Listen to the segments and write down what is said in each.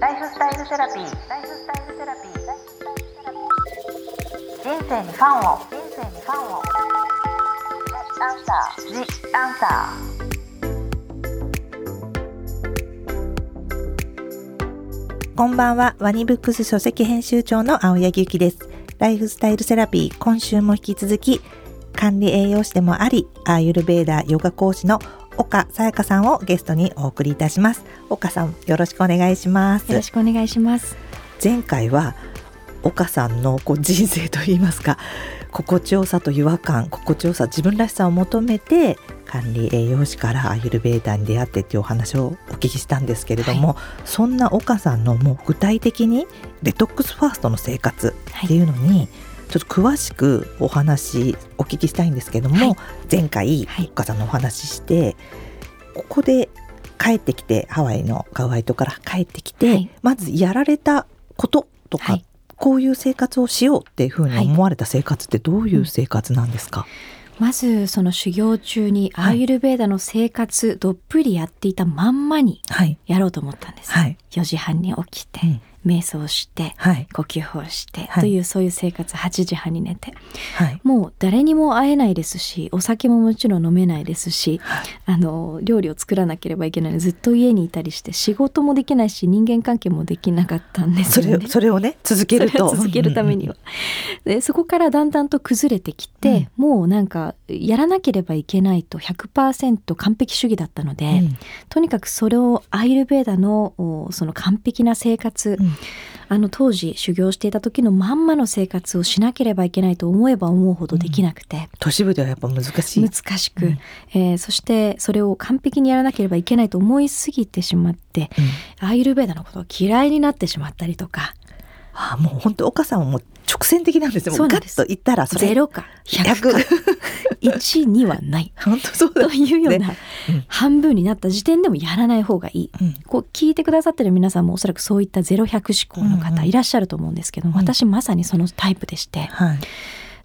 ライフスタイルセラピー。ライフスタイルセラピー。人生にファンを。人生にファンを。アンサー。ジアンサー。こんばんは、ワニブックス書籍編集長の青柳ゆきです。ライフスタイルセラピー、今週も引き続き、管理栄養士でもあり、アーユルベーダーヨガ講師の岡さやかさんをゲストにお送りいたします。岡さんよろしくお願いします。よろしくお願いします。前回は岡さんのこう人生といいますか心地よさと違和感心地よさ自分らしさを求めて管理栄養士からアユルベーダーに出会ってっていうお話をお聞きしたんですけれども、はい、そんな岡さんのもう具体的にデトックスファーストの生活っていうのに、はいちょっと詳しくお話お聞きしたいんですけども、はい、前回、はい、岡さんのお話ししてここで帰ってきてハワイのガウアイトから帰ってきて、はい、まずやられたこととか、こういう生活をしようっていうふうに思われた生活ってどういう生活なんですか、うん、まずその修行中にアーユルベーダの生活どっぷりやっていたまんまにやろうと思ったんです、はい、4時半に起きて、うん瞑想して、はい、呼吸法して、はい、というそういう生活8時半に寝て、はい、もう誰にも会えないですしお酒ももちろん飲めないですし、あの料理を作らなければいけないのでずっと家にいたりして仕事もできないし人間関係もできなかったんですよね。それをね続けると。続けるためには。でそこからだんだんと崩れてきて、うん、もうなんかやらなければいけないと100%完璧主義だったので、うん、とにかくそれをアイルベーダのその完璧な生活、うん。あの当時修行していた時のまんまの生活をしなければいけないと思えば思うほどできなくて、うん、都市部ではやっぱ難しい。難しく、うん、えー、そしてそれを完璧にやらなければいけないと思いすぎてしまって、うん、アイルベーダのことを嫌いになってしまったりとか。あもう本当岡さんはもう直線的なんですよ。ガッと言ったらそれゼロか100か。1 にはない。本当そうというような、半分になった時点でもやらない方がいい、うん、こう聞いてくださってる皆さんもおそらくそういったゼロ百思考の方いらっしゃると思うんですけど、うん。うん、私まさにそのタイプでして。はい。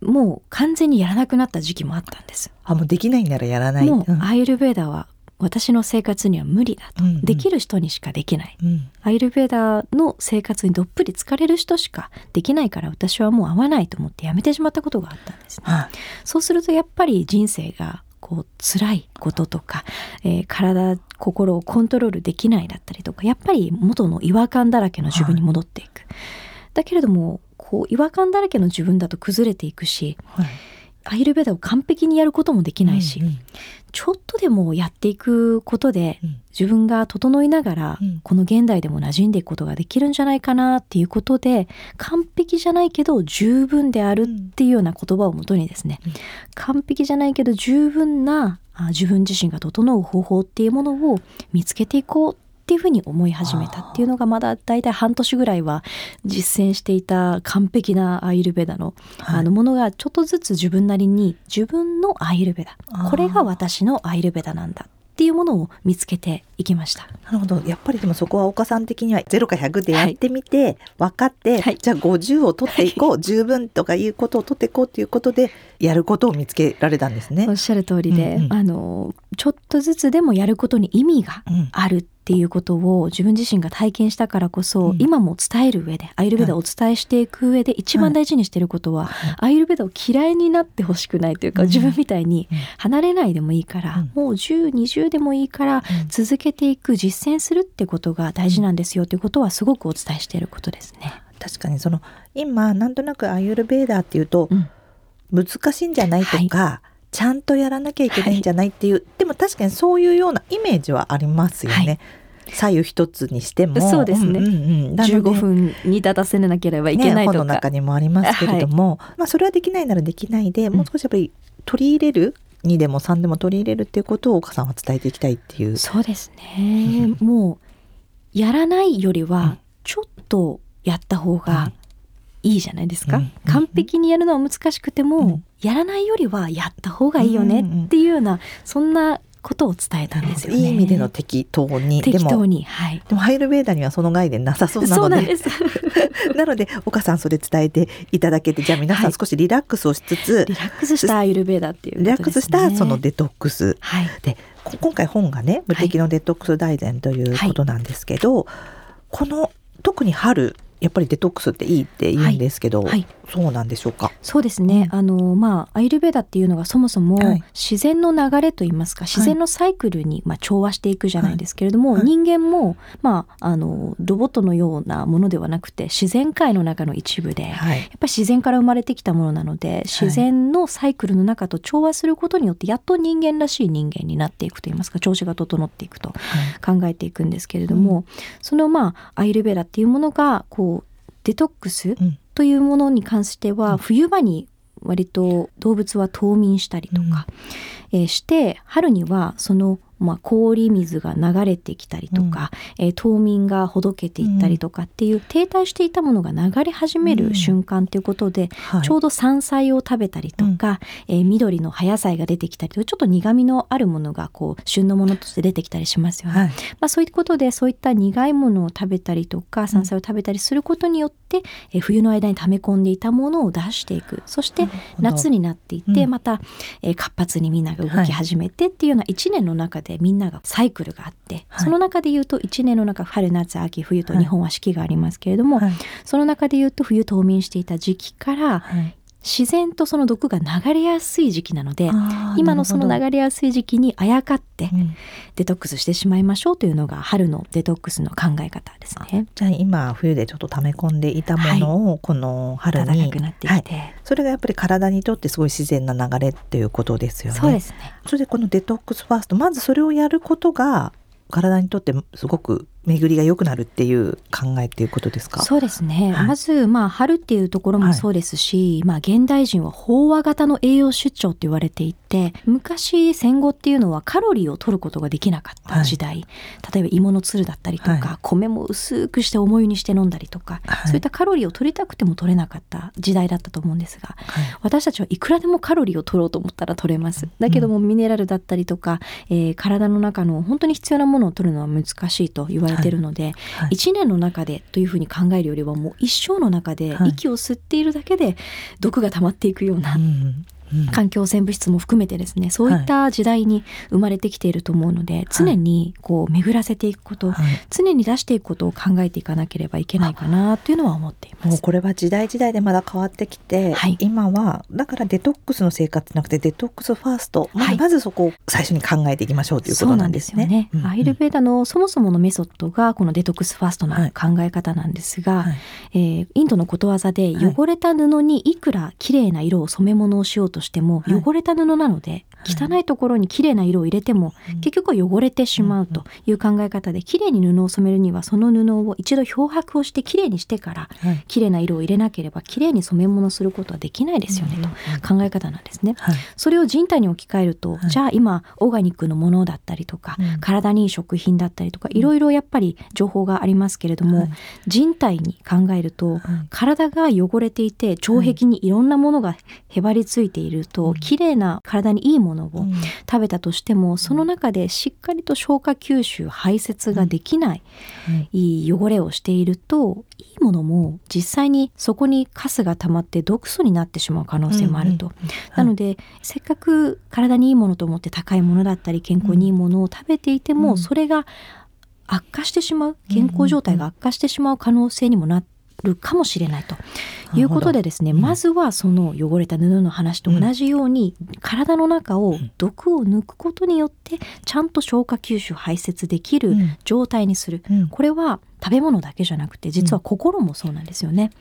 もう完全にやらなくなった時期もあったんです。あ、もうできないならやらない。もうアイルベーダーは私の生活には無理だと、うんうん、できる人にしかできない、うん、アイルベーダーの生活にどっぷり疲れる人しかできないから私はもう合わないと思ってやめてしまったことがあったんですね、はそうするとやっぱり人生がこう辛いこととか、えー、体心をコントロールできないだったりとかやっぱり元の違和感だらけの自分に戻っていく、はい、だけれどもこう違和感だらけの自分だと崩れていくし、はいアイルベーダを完璧にやることもできないし、うんうん、ちょっとでもやっていくことで、自分が整いながら、この現代でも馴染んでいくことができるんじゃないかなっていうことで完璧じゃないけど十分であるっていうような言葉をもとにですね、完璧じゃないけど十分な自分自身が整う方法っていうものを見つけていこうっていうふうに思い始めたっていうのがまだ大体半年ぐらいは実践していた完璧なアイルベダの,、あのものがちょっとずつ自分なりに自分のアイルベダ。これが私のアイルベダなんだっていうものを見つけていきました。なるほど。やっぱりでもそこは岡さん的には0か100でやってみて、はい、分かって、はい、じゃあ50を取っていこう、はい、十分とかいうことを取っていこうということでやることを見つけられたんですね。おっしゃる通りで、うんうん、あのちょっとずつでもやることに意味があるっていうことを自分自身が体験したからこそ、うん、今も伝える上でアイルベダをお伝えしていく上で一番大事にしてることは、はい、アイルベダを嫌いになってほしくないというか、うん、自分みたいに離れないでもいいから、うん、もう1020でもいいから続けていく実践するってことが大事なんですよということはすごくお伝えしていることですね。確かにその今なんとなくアイルベーダーっていうと、難しいんじゃないとか、はいちゃんとやらなきゃいけないんじゃないっていう、はい、でも確かにそういうようなイメージはありますよね。はい。左右一つにしても。そうですね、うんうんうん、15分に立たせなければいけないとか、ね、の中にもありますけれども、はい、まあ、それはできないならできないで、もう少しやっぱり取り入れる2でも3でも取り入れるっていうことを岡さんは伝えていきたいっていう。そうですね、もうやらないよりはちょっとやった方がい。いじゃないですか、うん、完璧にやるのは難しくても、うん、やらないよりはやった方がいいよねっていうような、そんなことを伝えたんですよ、ね、いい意味での適当に。適当にはい。でもハイルベーダーにはその概念なさそうなので。なので岡さんそれ伝えていただけてじゃあ皆さん少しリラックスをしつつ、はい、リラックスしたアイルベーダーっていう、ね、リラックスしたそのデトックス、はい、で今回本がね無敵のデトックス大全ということなんですけど、はい、この特に春やっぱりデトックスっていいって言うんですけど、はい。はい、そうなんでしょうか？そうですね、あのまあアイルベーダっていうのがそもそも自然の流れといいますか、自然のサイクルにまあ調和していくじゃないですけれども、人間もまああのロボットのようなものではなくて自然界の中の一部で、やっぱり自然から生まれてきたものなので自然のサイクルの中と調和することによってやっと人間らしい人間になっていくといいますか調子が整っていくと考えていくんですけれども、そのまあアイルベーダっていうものがこうデトックスというものに関しては、冬場に割と動物は冬眠したりとか、うん、えー、して春にはそのまあ、氷水が流れてきたりとか、うん、えー、冬眠がほどけていったりとかっていう、停滞していたものが流れ始める瞬間ということで、うんはい、ちょうど山菜を食べたりとか、うん、えー、緑の葉野菜が出てきたりとちょっと苦みのあるものがこう旬のものとして出てきたりしますよね。はい、まあ、そういうことでそういった苦いものを食べたりとか山菜を食べたりすることによって、えー、冬の間に溜め込んでいたものを出していく。そして夏になっていって、また、えー、活発にみんなが動き始めてっていうような一年の中でみんながサイクルがあって、はい、その中で言うと1年の中春夏秋冬と日本は四季がありますけれども、はい、その中で言うと冬冬眠していた時期から、自然とその毒が流れやすい時期なので今のその流れやすい時期にあやかってデトックスしてしまいましょうというのが春のデトックスの考え方ですね。じゃあ今冬でちょっと溜め込んでいたものをこの春に、くなってきて、はい、それがやっぱり体にとってすごい自然な流れっていうことですよね。そうですね。それでこのデトックスファーストまずそれをやることが体にとってすごく巡りが良くなるっていう考えっていうことですか？そうですね、はい、まずまあ春っていうところもそうですし、はい、まあ現代人は飽和型の栄養出張って言われていて昔戦後っていうのはカロリーを取ることができなかった時代、はい、例えば芋のつるだったりとか、米も薄くして重湯にして飲んだりとか、そういったカロリーを取りたくても取れなかった時代だったと思うんですが、私たちはいくらでもカロリーを取ろうと思ったら取れます。だけどもミネラルだったりとか、えー、体の中の本当に必要なものを取るのは難しいと言われれてるので、はい。はい、1年の中でというふうに考えるよりはもう一生の中で息を吸っているだけで毒が溜まっていくような、環境汚染物質も含めてですねそういった時代に生まれてきていると思うので、はい、常にこう巡らせていくこと、はい、常に出していくことを考えていかなければいけないかなというのは思っています。もうこれは時代時代でまた変わってきて、はい、今はだからデトックスの生活じゃなくてデトックスファースト、まずそこを最初に考えていきましょうということなんですね。ね。うんうん、アーユルヴェーダのそもそものメソッドがこのデトックスファーストの考え方なんですが、えー、インドのことわざで汚れた布にいくら綺麗な色を染め物をしようとしても汚れた布なので汚いところに綺麗な色を入れても、結局は汚れてしまうという考え方で綺麗に布を染めるにはその布を一度漂白をして綺麗にしてから綺麗な色を入れなければ綺麗に染め物することはできないですよねと考え方なんですね。それを人体に置き換えると、じゃあ今オーガニックのものだったりとか、体にいい食品だったりとかいろいろやっぱり情報がありますけれども、人体に考えると、体が汚れていて腸壁にいろんなものがへばりついていると、綺麗な体にいいものを食べたとしても、その中でしっかりと消化吸収排泄ができない、い。い汚れをしているといいものも実際にそこにカスが溜まって毒素になってしまう可能性もあると。なのでせっかく体にいいものと思って高いものだったり健康にいいものを食べていても、それが悪化してしまう健康状態が悪化してしまう可能性にもなるかもしれないということでですね、うん、まずはその汚れた布の話と同じように、うん、体の中を毒を抜くことによってちゃんと消化吸収排泄できる状態にする、うん、これは食べ物だけじゃなくて実は心もそうなんですよね。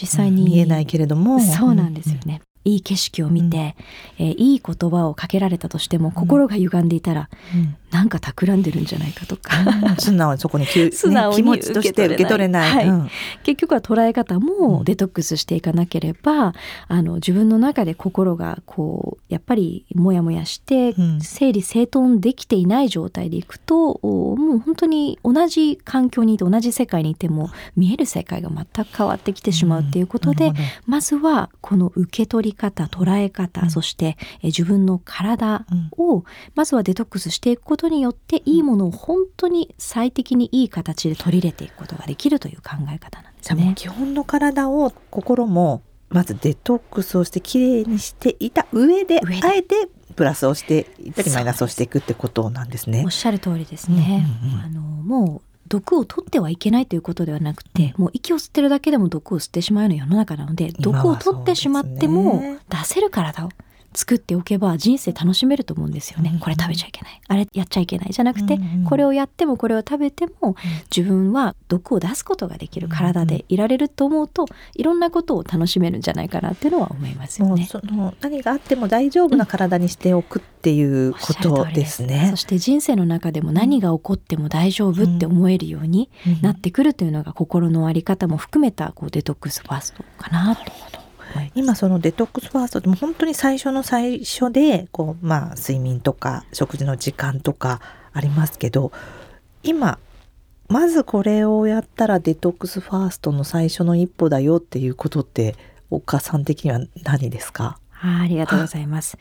実際に、見えないけれども。そうなんですよね。いい景色を見て、うん、えー、いい言葉をかけられたとしても心が歪んでいたら、うん、なんか企んでるんじゃないかとか、素直にそこに、ね、素直に気持ちとして受け取れない、はい。うん、結局は捉え方もデトックスしていかなければ、あの自分の中で心がこうやっぱりモヤモヤして整理整頓できていない状態でいくと、もう本当に同じ環境にいて同じ世界にいても見える世界が全く変わってきてしまうっていうことで、まずはこの受け取り方捉え方、うん、そしてえ自分の体をまずはデトックスしていくことによっていいものを本当に最適にいい形で取り入れていくことができるという考え方なんですね。基本の体を心もまずデトックスをしてきれいにしていた上であえてプラスをしていったりマイナスをしていくってことなんですね。おっしゃる通りですね。うんうんうん、あのもう毒を取ってはいけないということではなくて、うん、もう息を吸ってるだけでも毒を吸ってしまうような世の中なので毒を取ってしまっても出せる体を作っておけば人生楽しめると思うんですよね、うん、これ食べちゃいけない。あれやっちゃいけない。じゃなくて、うん、これをやってもこれを食べても自分は毒を出すことができる体でいられると思うといろんなことを楽しめるんじゃないかなっていうのは思いますよね。その何があっても大丈夫な体にしておくっていうことですね。そして人生の中でも何が起こっても大丈夫って思えるようになってくるというのが心の在り方も含めたこうデトックスファーストかなと。今そのデトックスファーストでも本当に最初の最初でこうまあ睡眠とか食事の時間とかありますけど今まずこれをやったらデトックスファーストの最初の一歩だよっていうことってお母さん的には何ですか？あありがとうございます。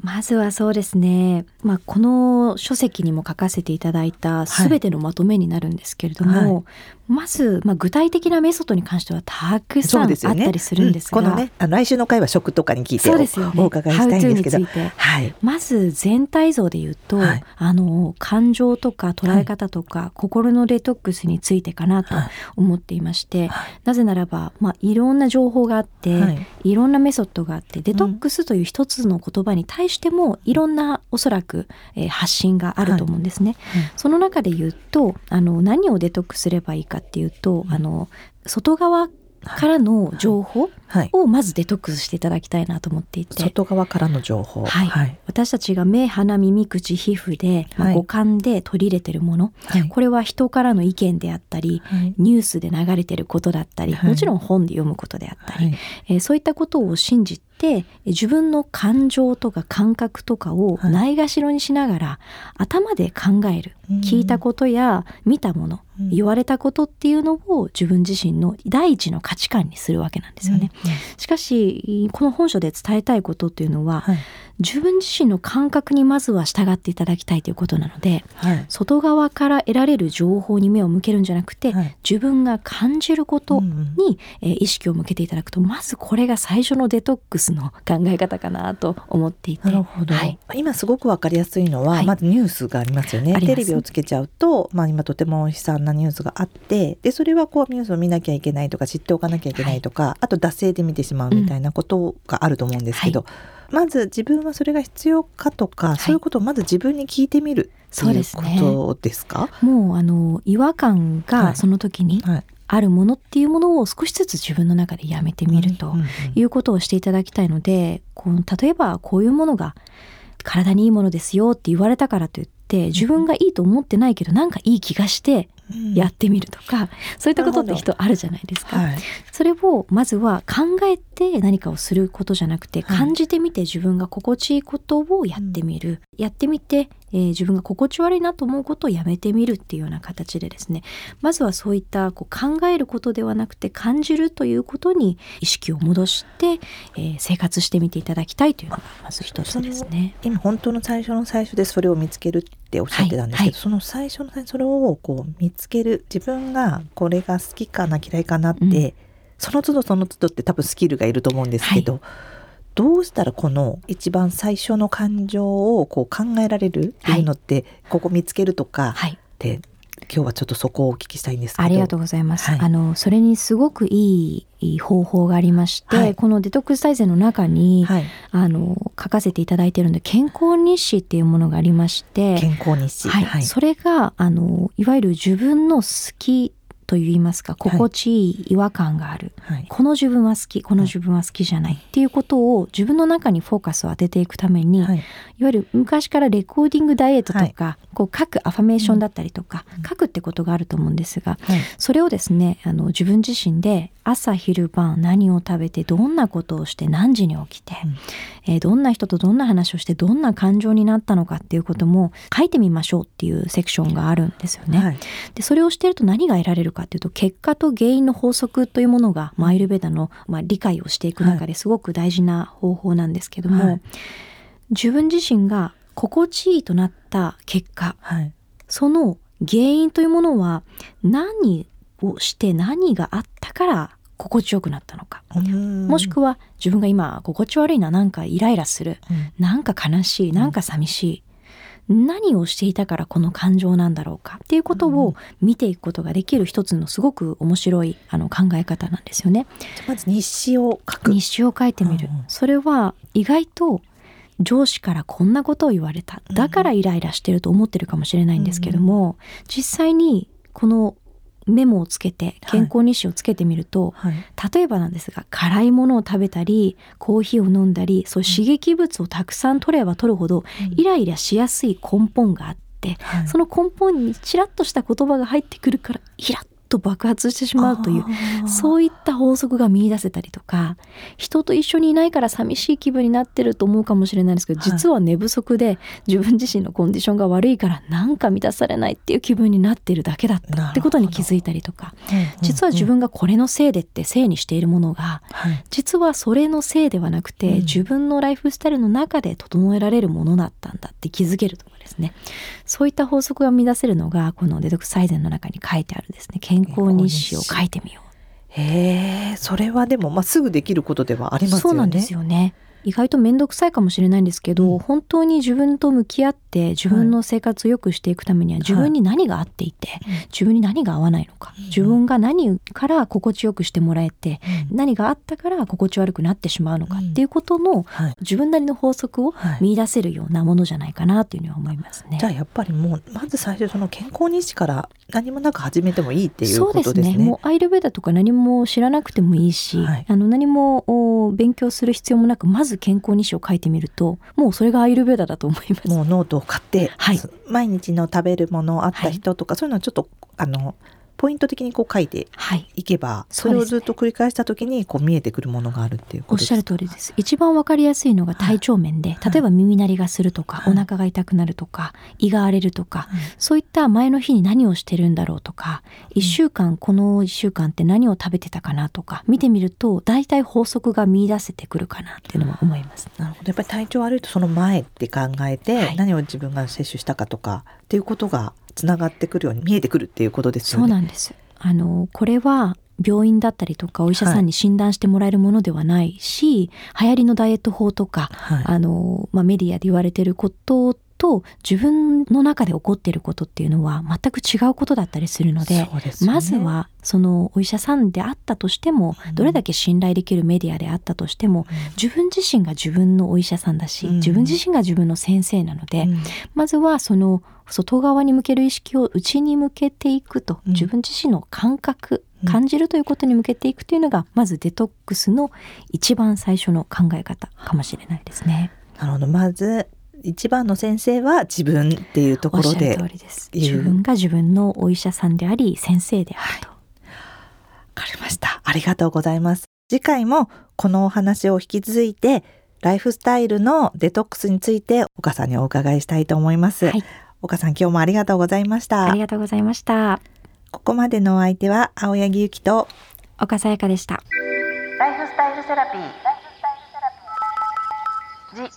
まずはそうですね、まあ、この書籍にも書かせていただいた全てのまとめになるんですけれども、はい、まず、まあ、具体的なメソッドに関してはたくさんあったりするんですが、ねうん、このねあの来週の回は食とかに聞いてお,、ね、お伺いしたいんですけど、はい、まず全体像で言うと、はい、あの感情とか捉え方とか、はい、心のデトックスについてかなと思っていまして、なぜならば、まあ、いろんな情報があって、い、ろんなメソッドがあってデトックスという一つの言葉に対してもいろんなおそらく、えー、発信があると思うんですね。その中で言うとあの何をデトックスすればいいかっていうと、あの外側からの情報をまずデトックスしていただきたいなと思っていて、外側からの情報、はい、はい、私たちが目鼻耳口皮膚で、まあ、五感で取り入れてるもの、はい、これは人からの意見であったり、はい、ニュースで流れてることだったり、もちろん本で読むことであったり、えー、そういったことを信じて自分の感情とか感覚とかをないがしろにしながら、頭で考える、聞いたことや見たもの、言われたことっていうのを自分自身の第一の価値観にするわけなんですよね。しかしこの本書で伝えたいことっていうのは、はい、自分自身の感覚にまずは従っていただきたいということなので、はい、外側から得られる情報に目を向けるんじゃなくて、はい、自分が感じることに、うんうん、えー、意識を向けていただくとまずこれが最初のデトックスの考え方かなと思っていて。なるほど、今すごくわかりやすいのは、まずニュースがありますよね。テレビをつけちゃうと、まあ、今とても悲惨なニュースがあってでそれはこうニュースを見なきゃいけないとか知っておかなきゃいけないとか、あと惰性で見てしまうみたいなことがあると思うんですけど、うんまず自分はそれが必要かとか、はい、そういうことをまず自分に聞いてみるっていうことですか、ね、もうあの違和感がその時にあるものっていうものを少しずつ自分の中でやめてみるということをしていただきたいので、こう例えばこういうものが体にいいものですよって言われたからといって自分がいいと思ってないけどなんかいい気がしてやってみるとか、うん、そういったことって人あるじゃないですか、はい、それをまずは考えて何かをすることじゃなくて感じてみて自分が心地いいことをやってみる、うん、やってみて、えー、自分が心地悪いなと思うことをやめてみるっていうような形でですね。まずはそういったこう考えることではなくて感じるということに意識を戻して、えー、生活してみていただきたいというのがまず一つですね。今本当の最初の最初でそれを見つけるっておっしゃってたんですけど、はいはい、その最初のそれをこう見つける自分がこれが好きかな嫌いかなって、うん、その都度その都度って多分スキルがいると思うんですけど、はい、どうしたらこの一番最初の感情をこう考えられるっていうのって、ここ見つけるとかって今日はちょっとそこをお聞きしたいんですありがとうございます。はい、あのそれにすごくいい方法がありまして、はい、このデトックス大全の中に、はい、あの書かせていただいているので健康日誌っていうものがありまして健康日誌、はい、それがあのいわゆる自分の好きといいますか心地いい違和感がある、はい、この自分は好きこの自分は好きじゃない。っていうことを自分の中にフォーカスを当てていくために、はい、いわゆる昔からレコーディングダイエットとか、はい、こう書くアファメーションだったりとか、うん、書くってことがあると思うんですが、それをですねあの自分自身で朝昼晩何を食べてどんなことをして何時に起きて、うん、えー、どんな人とどんな話をしてどんな感情になったのかっていうことも書いてみましょうっていうセクションがあるんですよね。でそれをしてると何が得られるかっていうと結果と原因の法則というものがマイルベダの、まあ、理解をしていく中ですごく大事な方法なんですけども、はい、自分自身が心地いいとなった結果、はい、その原因というものは何をして何があったから心地よくなったのかもしくは自分が今心地悪いななんかイライラする、うん、なんか悲しいなんか寂しい何をしていたからこの感情なんだろうか？っていうことを見ていくことができる一つのすごく面白いあの考え方なんですよね。まず日誌を書く。日誌を書いてみる、うん、それは意外と上司からこんなことを言われた。だからイライラしてると思ってるかもしれないんですけども、うん、実際にこのメモをつけて健康日誌をつけてみると、はい。はい、例えばなんですが辛いものを食べたりコーヒーを飲んだりそう刺激物をたくさん取れば取るほど、イライラしやすい根本があって、はい、その根本にちらっとした言葉が入ってくるからイラッと爆発してしまうというそういった法則が見出せたりとか人と一緒にいないから寂しい気分になってると思うかもしれないんですけど、はい、実は寝不足で自分自身のコンディションが悪いからなんか満たされないっていう気分になってるだけだったってことに気づいたりとか、実は自分がこれのせいでってせいにしているものが、実はそれのせいではなくて、自分のライフスタイルの中で整えられるものだったんだって気づけるとかですね。そういった法則が生み出せるのがこのデトックス最善の中に書いてあるですね。健康日誌を書いてみよう。へえそれはでも、まあ、すぐできることではありますよね。そうなんですよね意外と面倒くさいかもしれないんですけど、うん、本当に自分と向き合って自分の生活を良くしていくためには自分に何が合っていて、はい、自分に何が合わないのか、うん、自分が何から心地よくしてもらえて、うん、何があったから心地悪くなってしまうのかっていうことの、はい、自分なりの法則を見出せるようなものじゃないかなというふうには思いますね。じゃあやっぱりもうまず最初その健康日誌から何もなく始めてもいいっていうことですね。そうですね。もうアーユルヴェーダとか何も知らなくてもいいし、はい、あの何も勉強する必要もなくまず健康日誌を書いてみるともうそれがアーユルヴェーダだと思います。もうノートを買って、はい、毎日の食べるものあったこととか、はい、そういうのはちょっとあのポイント的にこう書いてい。けば、はい、それをずっと繰り返した時にこう見えてくるものがあるっていうおっしゃる通りです。一番わかりやすいのが体調面で、はい、例えば耳鳴りがするとか、はい、お腹が痛くなるとか胃が荒れるとか、そういった前の日に何をしてるんだろうとか、うん、1週間この1週間って何を食べてたかなとか見てみると大体法則が見出せてくるかなっていうのは思います。なるほど。やっぱり体調悪いとその前って考えて、何を自分が摂取したかとかっていうことがつながってくるように見えてくるっていうことですよね。そうなんです。あのこれは病院だったりとかお医者さんに診断してもらえるものではないし、はい、流行りのダイエット法とか、はい、あのまあ、メディアで言われてることと自分の中で起こっていることっていうのは全く違うことだったりするので、ね、まずはそのお医者さんであったとしても、うん、どれだけ信頼できるメディアであったとしても、うん、自分自身が自分のお医者さんだし、うん、自分自身が自分の先生なので、まずはその外側に向ける意識を内に向けていくと、自分自身の感覚感じるということに向けていくというのがまずデトックスの一番最初の考え方かもしれないですね。なるほど。まず一番の先生は自分っていうところで自分が自分のお医者さんであり先生であると。わ、はい、かりました。ありがとうございます。次回もこのお話を引き続いてライフスタイルのデトックスについて岡さんにお伺いしたいと思います。はい、岡さん今日もありがとうございました。ありがとうございました。ここまでのお相手は青柳ゆきと岡さやかでした。ライフスタイルセラピー。ライ